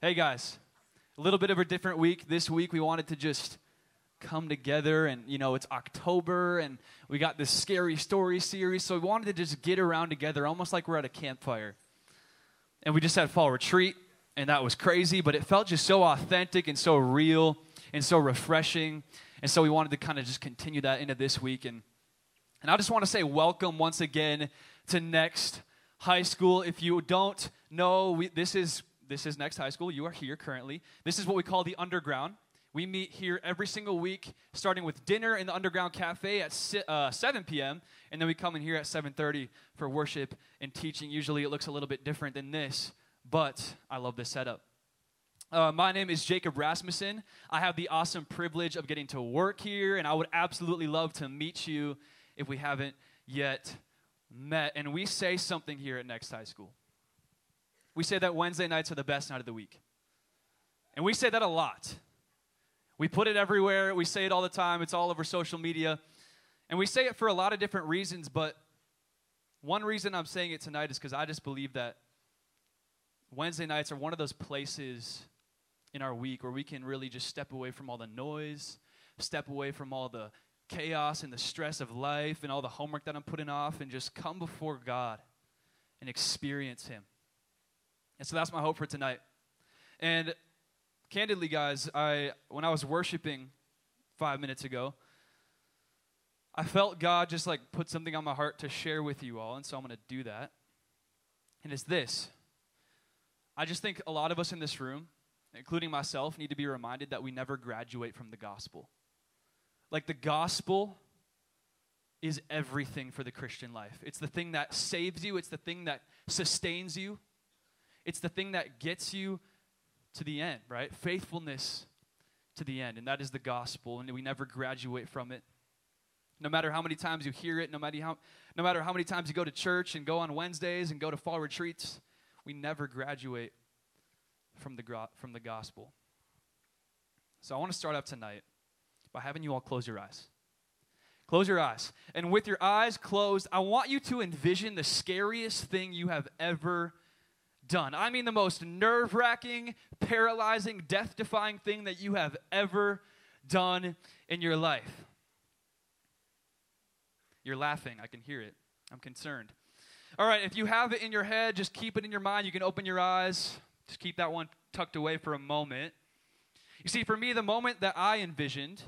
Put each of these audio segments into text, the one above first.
Hey guys, a little bit of a different week. This week we wanted to just come together and you know it's October and we got this scary story series so we wanted to just get around together almost like we're at a campfire. And we just had fall retreat and that was crazy but it felt just so authentic and so real and so refreshing and so we wanted to kind of just continue that into this week and and I just want to say welcome once again to Next High School. If you don't know, we, this is this is Next High School. You are here currently. This is what we call the underground. We meet here every single week, starting with dinner in the Underground Cafe at si- uh, 7 p.m., and then we come in here at 7:30 for worship and teaching. Usually, it looks a little bit different than this, but I love this setup. Uh, my name is Jacob Rasmussen. I have the awesome privilege of getting to work here, and I would absolutely love to meet you if we haven't yet met. And we say something here at Next High School. We say that Wednesday nights are the best night of the week. And we say that a lot. We put it everywhere. We say it all the time. It's all over social media. And we say it for a lot of different reasons, but one reason I'm saying it tonight is because I just believe that Wednesday nights are one of those places in our week where we can really just step away from all the noise, step away from all the chaos and the stress of life and all the homework that I'm putting off, and just come before God and experience Him. And so that's my hope for tonight. And candidly, guys, I when I was worshiping five minutes ago, I felt God just like put something on my heart to share with you all, and so I'm going to do that. And it's this. I just think a lot of us in this room, including myself, need to be reminded that we never graduate from the gospel. Like the gospel is everything for the Christian life. It's the thing that saves you, it's the thing that sustains you, it's the thing that gets you to the end, right? Faithfulness to the end. And that is the gospel, and we never graduate from it. No matter how many times you hear it, no matter how, no matter how many times you go to church and go on Wednesdays and go to fall retreats, we never graduate from the, from the gospel. So I want to start off tonight by having you all close your eyes. Close your eyes. And with your eyes closed, I want you to envision the scariest thing you have ever done. I mean, the most nerve wracking, paralyzing, death defying thing that you have ever done in your life. You're laughing. I can hear it. I'm concerned. All right, if you have it in your head, just keep it in your mind. You can open your eyes. Just keep that one tucked away for a moment. You see, for me, the moment that I envisioned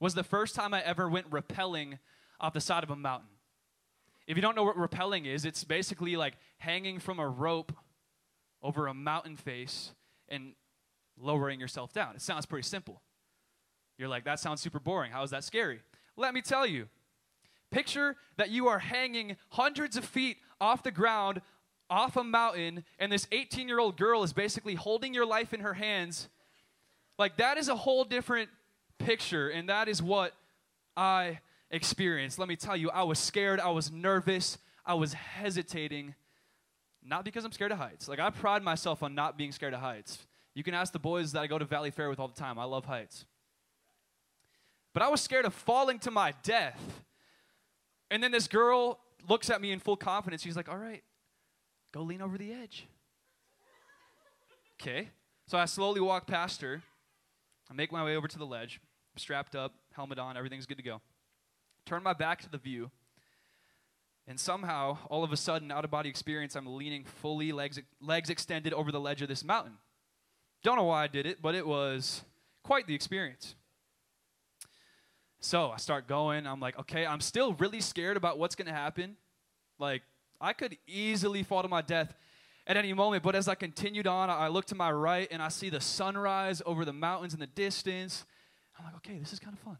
was the first time I ever went rappelling off the side of a mountain. If you don't know what rappelling is, it's basically like hanging from a rope over a mountain face and lowering yourself down. It sounds pretty simple. You're like, that sounds super boring. How is that scary? Let me tell you. Picture that you are hanging hundreds of feet off the ground, off a mountain, and this 18 year old girl is basically holding your life in her hands. Like, that is a whole different picture, and that is what I experienced. Let me tell you, I was scared, I was nervous, I was hesitating. Not because I'm scared of heights. Like, I pride myself on not being scared of heights. You can ask the boys that I go to Valleyfair with all the time. I love heights. But I was scared of falling to my death. And then this girl looks at me in full confidence. She's like, All right, go lean over the edge. Okay. So I slowly walk past her. I make my way over to the ledge, strapped up, helmet on, everything's good to go. Turn my back to the view. And somehow, all of a sudden, out of body experience, I'm leaning fully, legs, legs extended over the ledge of this mountain. Don't know why I did it, but it was quite the experience. So I start going. I'm like, okay, I'm still really scared about what's going to happen. Like, I could easily fall to my death at any moment. But as I continued on, I look to my right and I see the sunrise over the mountains in the distance. I'm like, okay, this is kind of fun.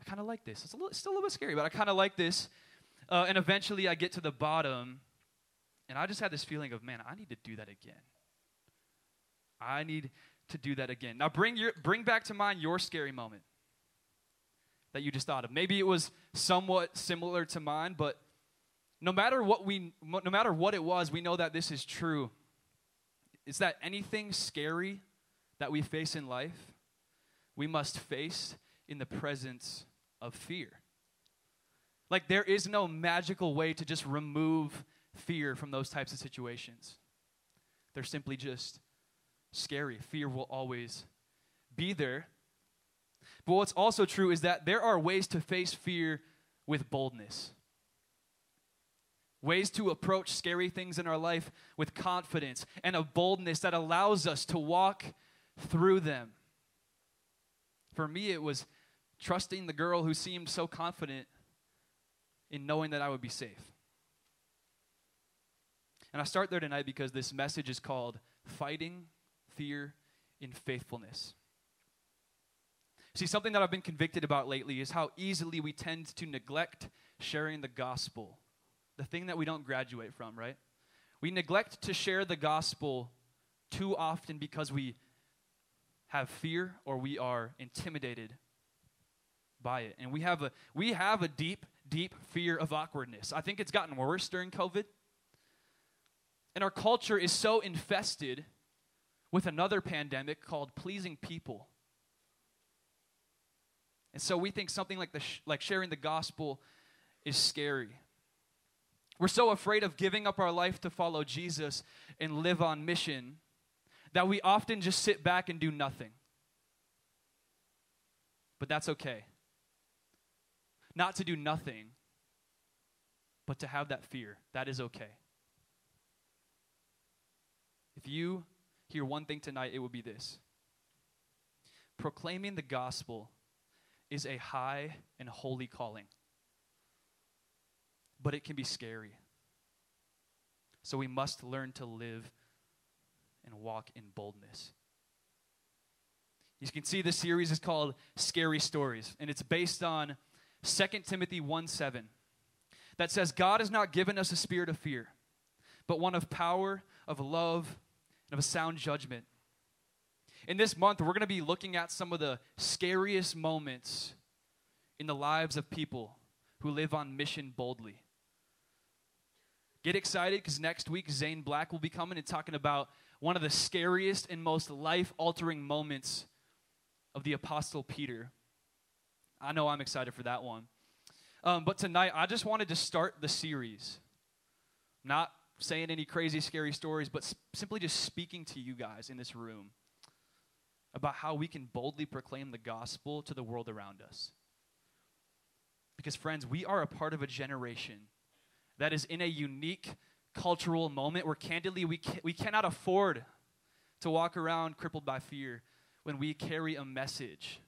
I kind of like this. It's, a little, it's still a little bit scary, but I kind of like this. Uh, and eventually I get to the bottom, and I just had this feeling of, man, I need to do that again. I need to do that again. Now bring your bring back to mind your scary moment that you just thought of. Maybe it was somewhat similar to mine, but no matter what we no matter what it was, we know that this is true. Is that anything scary that we face in life, we must face in the presence of fear. Like, there is no magical way to just remove fear from those types of situations. They're simply just scary. Fear will always be there. But what's also true is that there are ways to face fear with boldness. Ways to approach scary things in our life with confidence and a boldness that allows us to walk through them. For me, it was trusting the girl who seemed so confident in knowing that I would be safe. And I start there tonight because this message is called Fighting Fear in Faithfulness. See, something that I've been convicted about lately is how easily we tend to neglect sharing the gospel, the thing that we don't graduate from, right? We neglect to share the gospel too often because we have fear or we are intimidated by it. And we have a we have a deep deep fear of awkwardness. I think it's gotten worse during COVID. And our culture is so infested with another pandemic called pleasing people. And so we think something like, the sh- like sharing the gospel is scary. We're so afraid of giving up our life to follow Jesus and live on mission that we often just sit back and do nothing. But that's okay. Not to do nothing, but to have that fear. That is okay. If you hear one thing tonight, it will be this proclaiming the gospel is a high and holy calling, but it can be scary. So we must learn to live and walk in boldness. You can see this series is called Scary Stories, and it's based on 2 Timothy 1 7 that says, God has not given us a spirit of fear, but one of power, of love, and of a sound judgment. In this month, we're going to be looking at some of the scariest moments in the lives of people who live on mission boldly. Get excited because next week, Zane Black will be coming and talking about one of the scariest and most life altering moments of the Apostle Peter. I know I'm excited for that one. Um, but tonight, I just wanted to start the series. Not saying any crazy, scary stories, but s- simply just speaking to you guys in this room about how we can boldly proclaim the gospel to the world around us. Because, friends, we are a part of a generation that is in a unique cultural moment where, candidly, we, ca- we cannot afford to walk around crippled by fear when we carry a message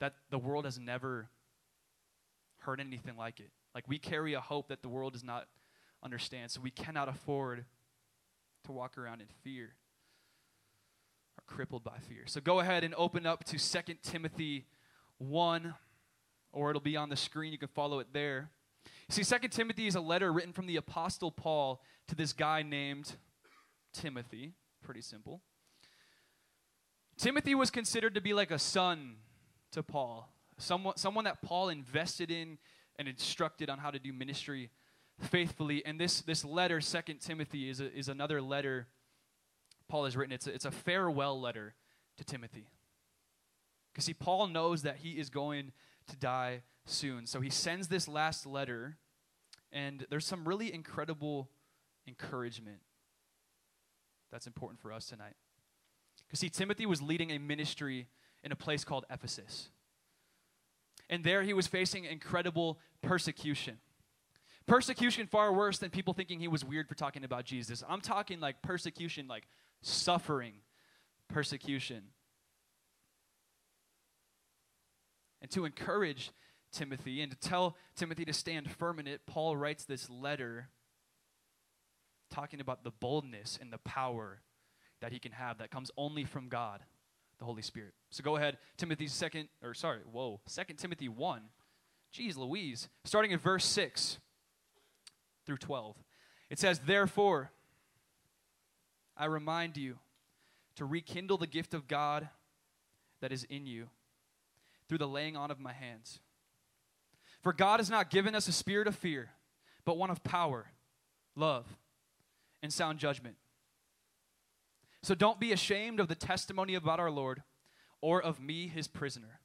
that the world has never heard anything like it. Like, we carry a hope that the world does not understand. So we cannot afford to walk around in fear or crippled by fear. So go ahead and open up to 2 Timothy 1, or it'll be on the screen. You can follow it there. See, 2 Timothy is a letter written from the Apostle Paul to this guy named Timothy. Pretty simple. Timothy was considered to be like a son to Paul, someone, someone that Paul invested in and instructed on how to do ministry faithfully. And this, this letter, Second Timothy, is, a, is another letter Paul has written. It's a, it's a farewell letter to Timothy. Because see, Paul knows that he is going to die soon. So he sends this last letter, and there's some really incredible encouragement that's important for us tonight. Because see, Timothy was leading a ministry in a place called Ephesus. And there he was facing incredible persecution. Persecution far worse than people thinking he was weird for talking about Jesus. I'm talking like persecution, like suffering persecution. And to encourage Timothy and to tell Timothy to stand firm in it, Paul writes this letter talking about the boldness and the power that he can have that comes only from God, the Holy Spirit. So go ahead, Timothy second, or sorry, whoa, Second Timothy 1. Jeez Louise. Starting at verse 6 through 12. It says, Therefore, I remind you to rekindle the gift of God that is in you through the laying on of my hands. For God has not given us a spirit of fear, but one of power, love, and sound judgment. So don't be ashamed of the testimony about our Lord or of me, his prisoner.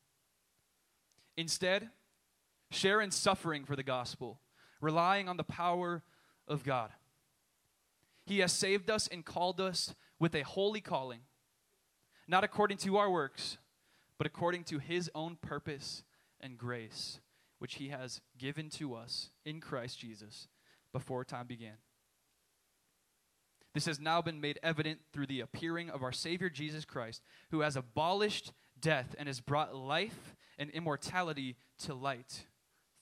Instead, share in suffering for the gospel relying on the power of God. He has saved us and called us with a holy calling, not according to our works, but according to his own purpose and grace, which he has given to us in Christ Jesus before time began. This has now been made evident through the appearing of our Savior Jesus Christ, who has abolished death and has brought life and immortality to light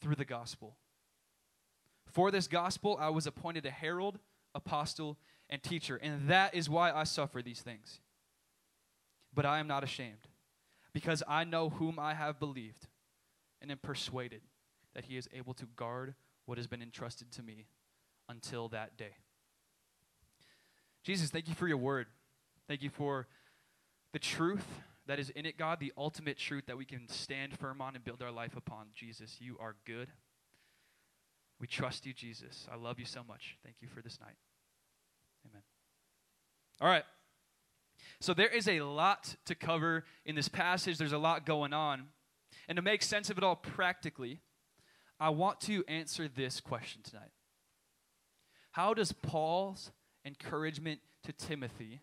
through the gospel. For this gospel, I was appointed a herald, apostle, and teacher, and that is why I suffer these things. But I am not ashamed, because I know whom I have believed, and am persuaded that he is able to guard what has been entrusted to me until that day. Jesus, thank you for your word. Thank you for the truth that is in it, God, the ultimate truth that we can stand firm on and build our life upon. Jesus, you are good. We trust you, Jesus. I love you so much. Thank you for this night. Amen. All right. So there is a lot to cover in this passage, there's a lot going on. And to make sense of it all practically, I want to answer this question tonight How does Paul's encouragement to Timothy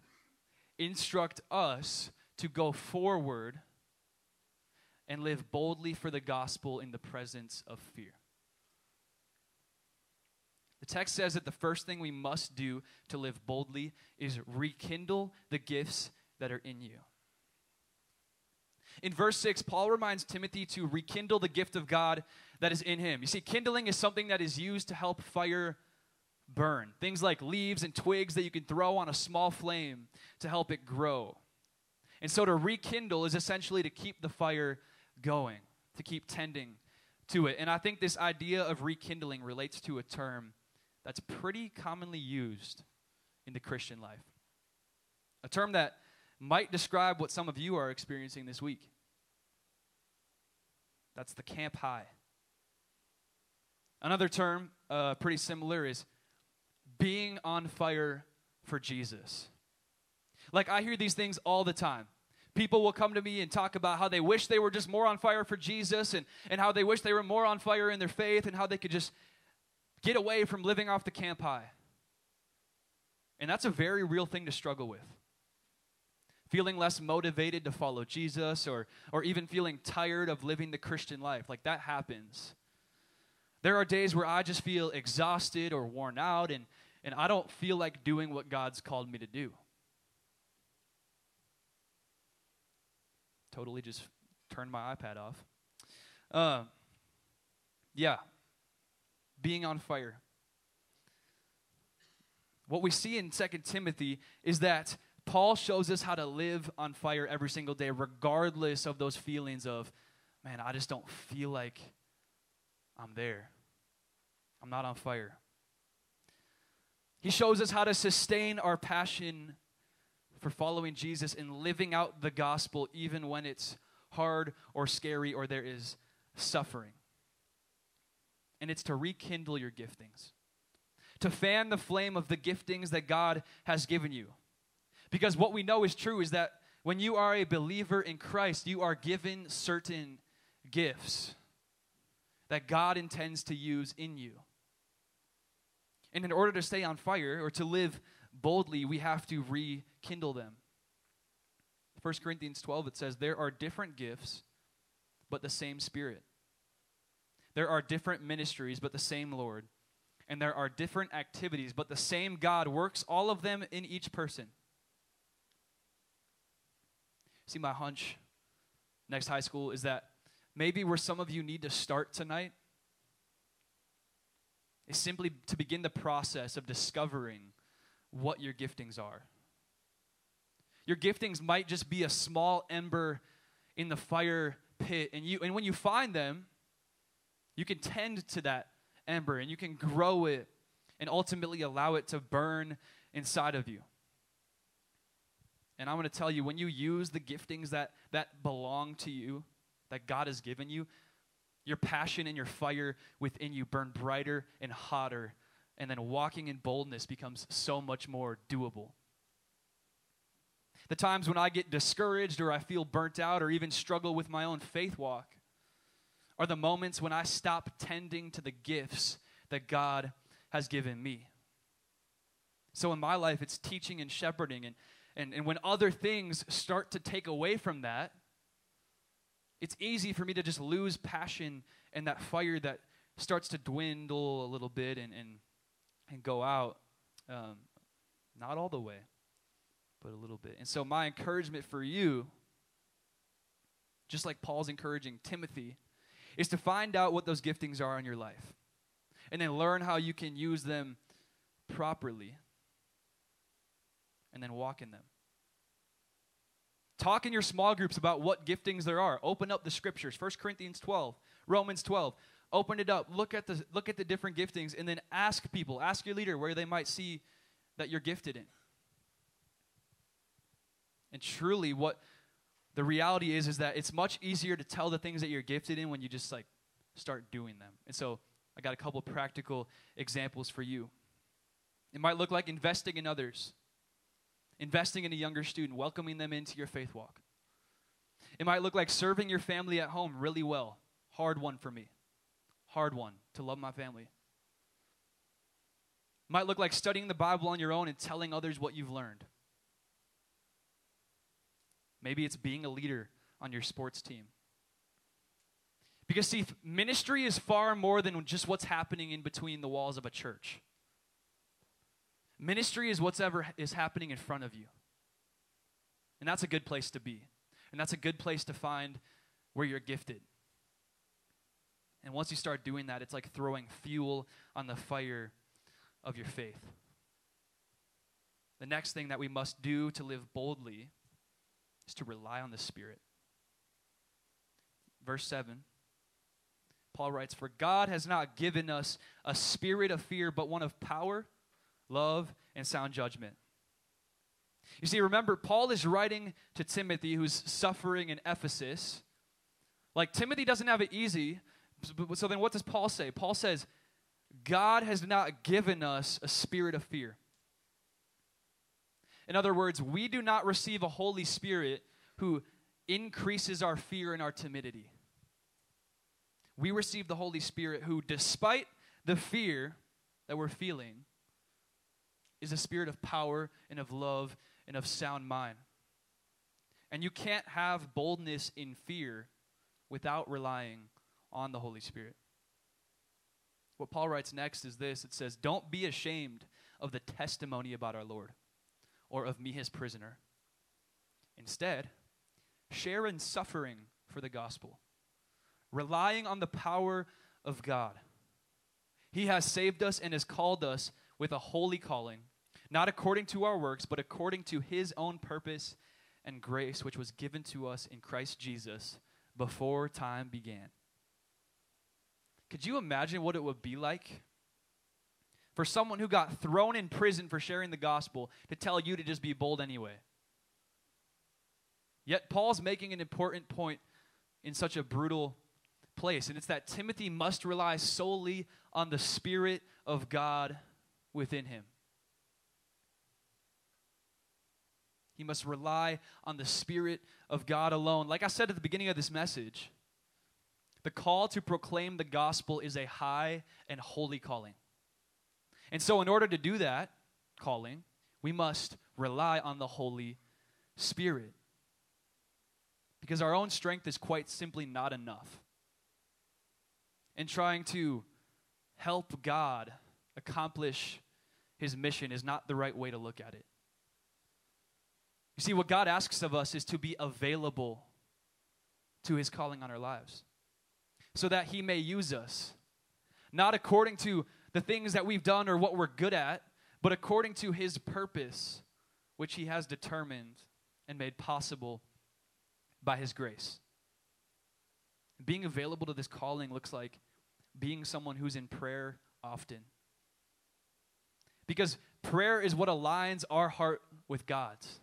instruct us to go forward and live boldly for the gospel in the presence of fear? The text says that the first thing we must do to live boldly is rekindle the gifts that are in you. In verse 6, Paul reminds Timothy to rekindle the gift of God that is in him. You see, kindling is something that is used to help fire burn. Things like leaves and twigs that you can throw on a small flame to help it grow. And so to rekindle is essentially to keep the fire going, to keep tending to it. And I think this idea of rekindling relates to a term that's pretty commonly used in the Christian life. A term that might describe what some of you are experiencing this week. That's the camp high. Another term, uh, pretty similar, is being on fire for Jesus. Like, I hear these things all the time. People will come to me and talk about how they wish they were just more on fire for Jesus and, and how they wish they were more on fire in their faith and how they could just get away from living off the camp high. And that's a very real thing to struggle with. Feeling less motivated to follow Jesus or, or even feeling tired of living the Christian life. Like that happens. There are days where I just feel exhausted or worn out and, and I don't feel like doing what God's called me to do. Totally just turned my iPad off. Uh, yeah, being on fire. What we see in Second Timothy is that Paul shows us how to live on fire every single day, regardless of those feelings of, man, I just don't feel like I'm there. I'm not on fire. He shows us how to sustain our passion for following Jesus and living out the gospel even when it's hard or scary or there is suffering. And it's to rekindle your giftings, to fan the flame of the giftings that God has given you. Because what we know is true is that when you are a believer in Christ, you are given certain gifts that God intends to use in you. And in order to stay on fire or to live boldly, we have to rekindle them. 1 Corinthians 12, it says, There are different gifts, but the same Spirit. There are different ministries, but the same Lord. And there are different activities, but the same God works all of them in each person. See, my hunch next high school is that maybe where some of you need to start tonight is simply to begin the process of discovering what your giftings are. Your giftings might just be a small ember in the fire pit and you and when you find them you can tend to that ember and you can grow it and ultimately allow it to burn inside of you. And I'm going to tell you when you use the giftings that that belong to you that God has given you, your passion and your fire within you burn brighter and hotter, and then walking in boldness becomes so much more doable. The times when I get discouraged or I feel burnt out or even struggle with my own faith walk are the moments when I stop tending to the gifts that God has given me. So in my life, it's teaching and shepherding. And and, and when other things start to take away from that, it's easy for me to just lose passion and that fire that starts to dwindle a little bit and, and, and go out. Um, not all the way, but a little bit. And so, my encouragement for you, just like Paul's encouraging Timothy, is to find out what those giftings are in your life and then learn how you can use them properly and then walk in them. Talk in your small groups about what giftings there are. Open up the scriptures. 1 Corinthians 12, Romans 12. Open it up. Look at the look at the different giftings and then ask people, ask your leader where they might see that you're gifted in. And truly what the reality is is that it's much easier to tell the things that you're gifted in when you just like start doing them. And so I got a couple practical examples for you. It might look like investing in others investing in a younger student, welcoming them into your faith walk. It might look like serving your family at home really well. Hard one for me. Hard one to love my family. Might look like studying the Bible on your own and telling others what you've learned. Maybe it's being a leader on your sports team. Because, see, ministry is far more than just what's happening in between the walls of a church. Ministry is whatever is happening in front of you. And that's a good place to be. And that's a good place to find where you're gifted. And once you start doing that, it's like throwing fuel on the fire of your faith. The next thing that we must do to live boldly is to rely on the Spirit. Verse 7, Paul writes, For God has not given us a spirit of fear, but one of power love, and sound judgment. You see, remember, Paul is writing to Timothy who's suffering in Ephesus. Like, Timothy doesn't have it easy. So then, what does Paul say? Paul says, God has not given us a spirit of fear. In other words, we do not receive a Holy Spirit who increases our fear and our timidity. We receive the Holy Spirit who, despite the fear that we're feeling, is a spirit of power and of love and of sound mind. And you can't have boldness in fear without relying on the Holy Spirit. What Paul writes next is this it says, Don't be ashamed of the testimony about our Lord or of me, his prisoner. Instead, share in suffering for the gospel, relying on the power of God. He has saved us and has called us with a holy calling not according to our works, but according to his own purpose and grace, which was given to us in Christ Jesus before time began. Could you imagine what it would be like for someone who got thrown in prison for sharing the gospel to tell you to just be bold anyway? Yet Paul's making an important point in such a brutal place, and it's that Timothy must rely solely on the Spirit of God within him. He must rely on the Spirit of God alone. Like I said at the beginning of this message, the call to proclaim the gospel is a high and holy calling. And so, in order to do that calling, we must rely on the Holy Spirit. Because our own strength is quite simply not enough. And trying to help God accomplish his mission is not the right way to look at it. You see, what God asks of us is to be available to his calling on our lives so that he may use us, not according to the things that we've done or what we're good at, but according to his purpose, which he has determined and made possible by his grace. Being available to this calling looks like being someone who's in prayer often. Because prayer is what aligns our heart with God's.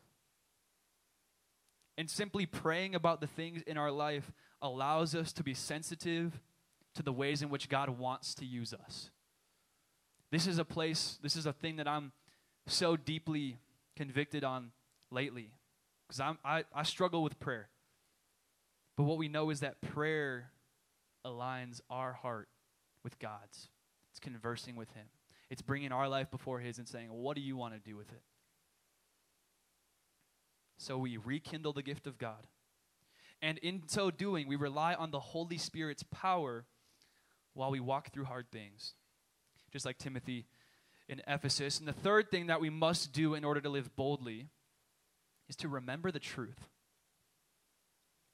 And simply praying about the things in our life allows us to be sensitive to the ways in which God wants to use us. This is a place, this is a thing that I'm so deeply convicted on lately because I, I struggle with prayer. But what we know is that prayer aligns our heart with God's. It's conversing with Him, it's bringing our life before His and saying, What do you want to do with it? So we rekindle the gift of God. And in so doing, we rely on the Holy Spirit's power while we walk through hard things, just like Timothy in Ephesus. And the third thing that we must do in order to live boldly is to remember the truth.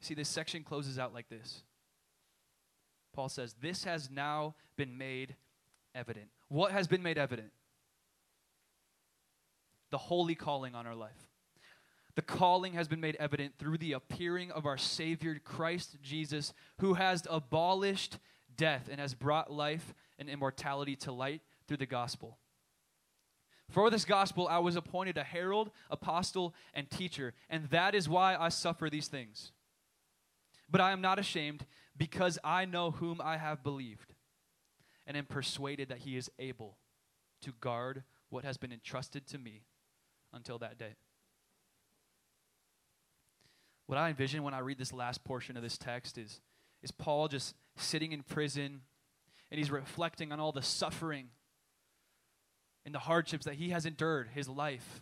See, this section closes out like this Paul says, This has now been made evident. What has been made evident? The holy calling on our life. The calling has been made evident through the appearing of our Savior, Christ Jesus, who has abolished death and has brought life and immortality to light through the gospel. For this gospel, I was appointed a herald, apostle, and teacher, and that is why I suffer these things. But I am not ashamed because I know whom I have believed and am persuaded that he is able to guard what has been entrusted to me until that day. What I envision when I read this last portion of this text is, is Paul just sitting in prison and he's reflecting on all the suffering and the hardships that he has endured his life.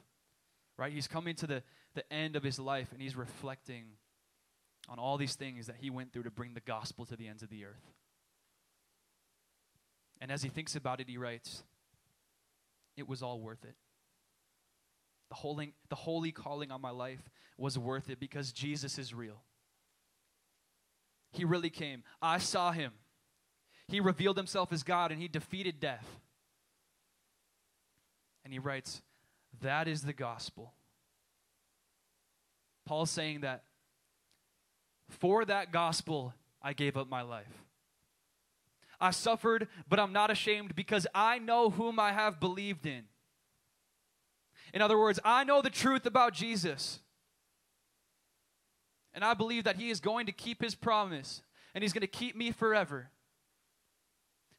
Right? He's coming to the, the end of his life and he's reflecting on all these things that he went through to bring the gospel to the ends of the earth. And as he thinks about it, he writes, It was all worth it. The holy, the holy calling on my life was worth it because Jesus is real. He really came. I saw him. He revealed himself as God and he defeated death. And he writes, That is the gospel. Paul's saying that for that gospel, I gave up my life. I suffered, but I'm not ashamed because I know whom I have believed in. In other words, I know the truth about Jesus. And I believe that He is going to keep His promise and He's going to keep me forever.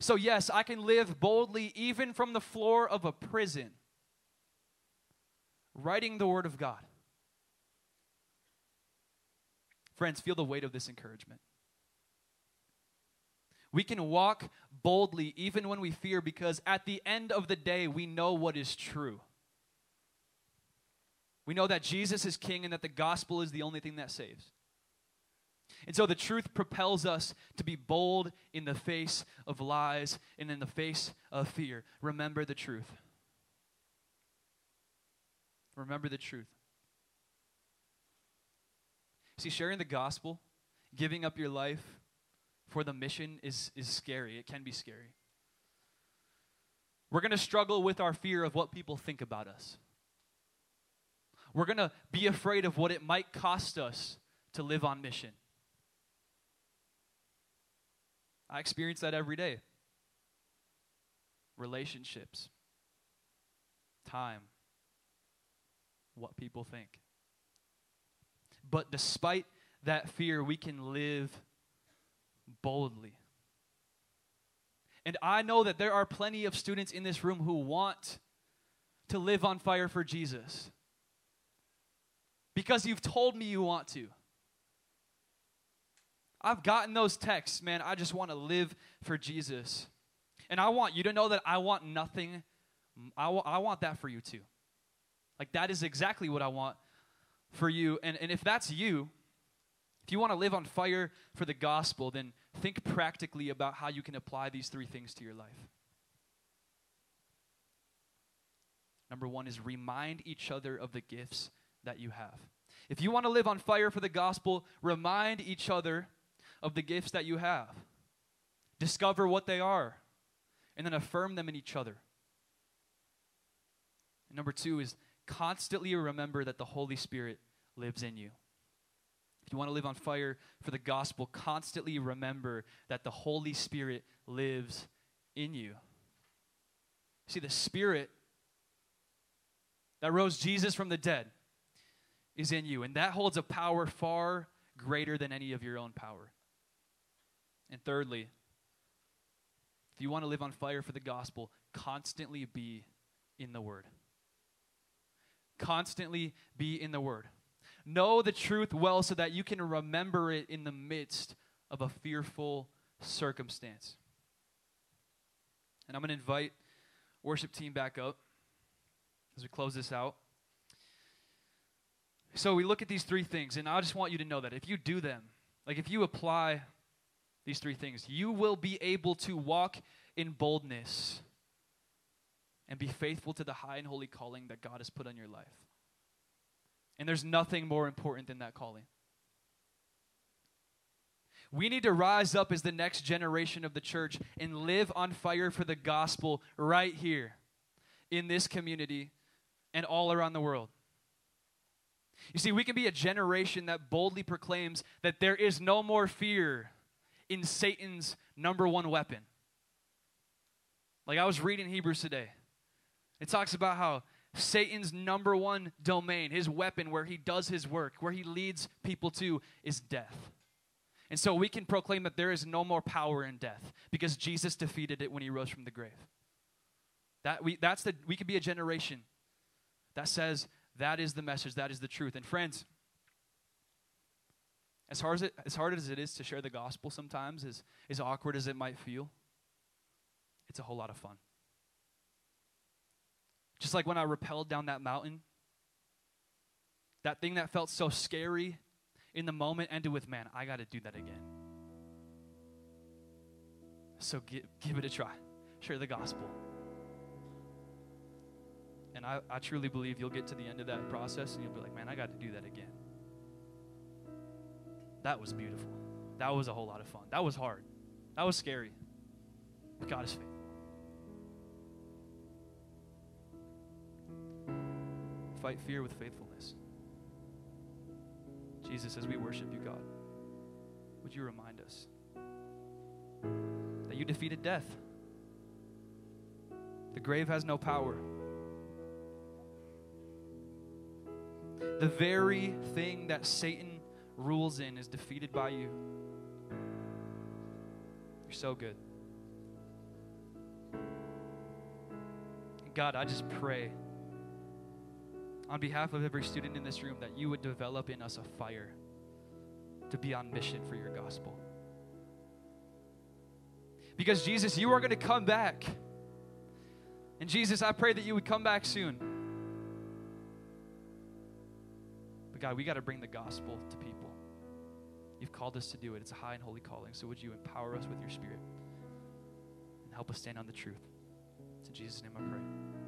So, yes, I can live boldly even from the floor of a prison, writing the Word of God. Friends, feel the weight of this encouragement. We can walk boldly even when we fear because at the end of the day, we know what is true. We know that Jesus is king and that the gospel is the only thing that saves. And so the truth propels us to be bold in the face of lies and in the face of fear. Remember the truth. Remember the truth. See, sharing the gospel, giving up your life for the mission is, is scary. It can be scary. We're going to struggle with our fear of what people think about us. We're going to be afraid of what it might cost us to live on mission. I experience that every day. Relationships, time, what people think. But despite that fear, we can live boldly. And I know that there are plenty of students in this room who want to live on fire for Jesus because you've told me you want to. I've gotten those texts, man. I just want to live for Jesus. And I want you to know that I want nothing. I, w- I want that for you too. Like, that is exactly what I want for you. And, and if that's you, if you want to live on fire for the gospel, then think practically about how you can apply these three things to your life. Number one is remind each other of the gifts that you have. If you want to live on fire for the gospel, remind each other of the gifts that you have. Discover what they are, and then affirm them in each other. And number two is constantly remember that the Holy Spirit lives in you. If you want to live on fire for the gospel, constantly remember that the Holy Spirit lives in you. See, the Spirit that rose Jesus from the dead is in you, and that holds a power far greater than any of your own power. And thirdly, if you want to live on fire for the gospel, constantly be in the Word. Constantly be in the Word. Know the truth well so that you can remember it in the midst of a fearful circumstance. And I'm going to invite worship team back up as we close this out. So we look at these three things, and I just want you to know that if you do them, like if you apply these three things, you will be able to walk in boldness and be faithful to the high and holy calling that God has put on your life. And there's nothing more important than that calling. We need to rise up as the next generation of the church and live on fire for the gospel right here in this community and all around the world. You see, we can be a generation that boldly proclaims that there is no more fear in Satan's number one weapon. Like I was reading Hebrews today. It talks about how Satan's number one domain, his weapon where he does his work, where he leads people to, is death. And so we can proclaim that there is no more power in death because Jesus defeated it when he rose from the grave. That we, that's the, we could be a generation that says that is the message, that is the truth. And friends, as hard as it, as hard as, it is to share the gospel sometimes, as, as awkward as it might feel, it's a whole lot of fun. Just like when I rappelled down that mountain, that thing that felt so scary in the moment ended with, man, I got to do that again. So give, give it a try. Share the gospel. And I, I truly believe you'll get to the end of that process and you'll be like, man, I got to do that again. That was beautiful. That was a whole lot of fun. That was hard. That was scary. But God is faithful. Fight fear with faithfulness. Jesus, as we worship you, God, would you remind us that you defeated death? The grave has no power. The very thing that Satan rules in is defeated by you. You're so good. God, I just pray on behalf of every student in this room that you would develop in us a fire to be on mission for your gospel. Because, Jesus, you are going to come back. And, Jesus, I pray that you would come back soon. God, we got to bring the gospel to people. You've called us to do it. It's a high and holy calling. So, would you empower us with your spirit and help us stand on the truth? It's in Jesus' name I pray.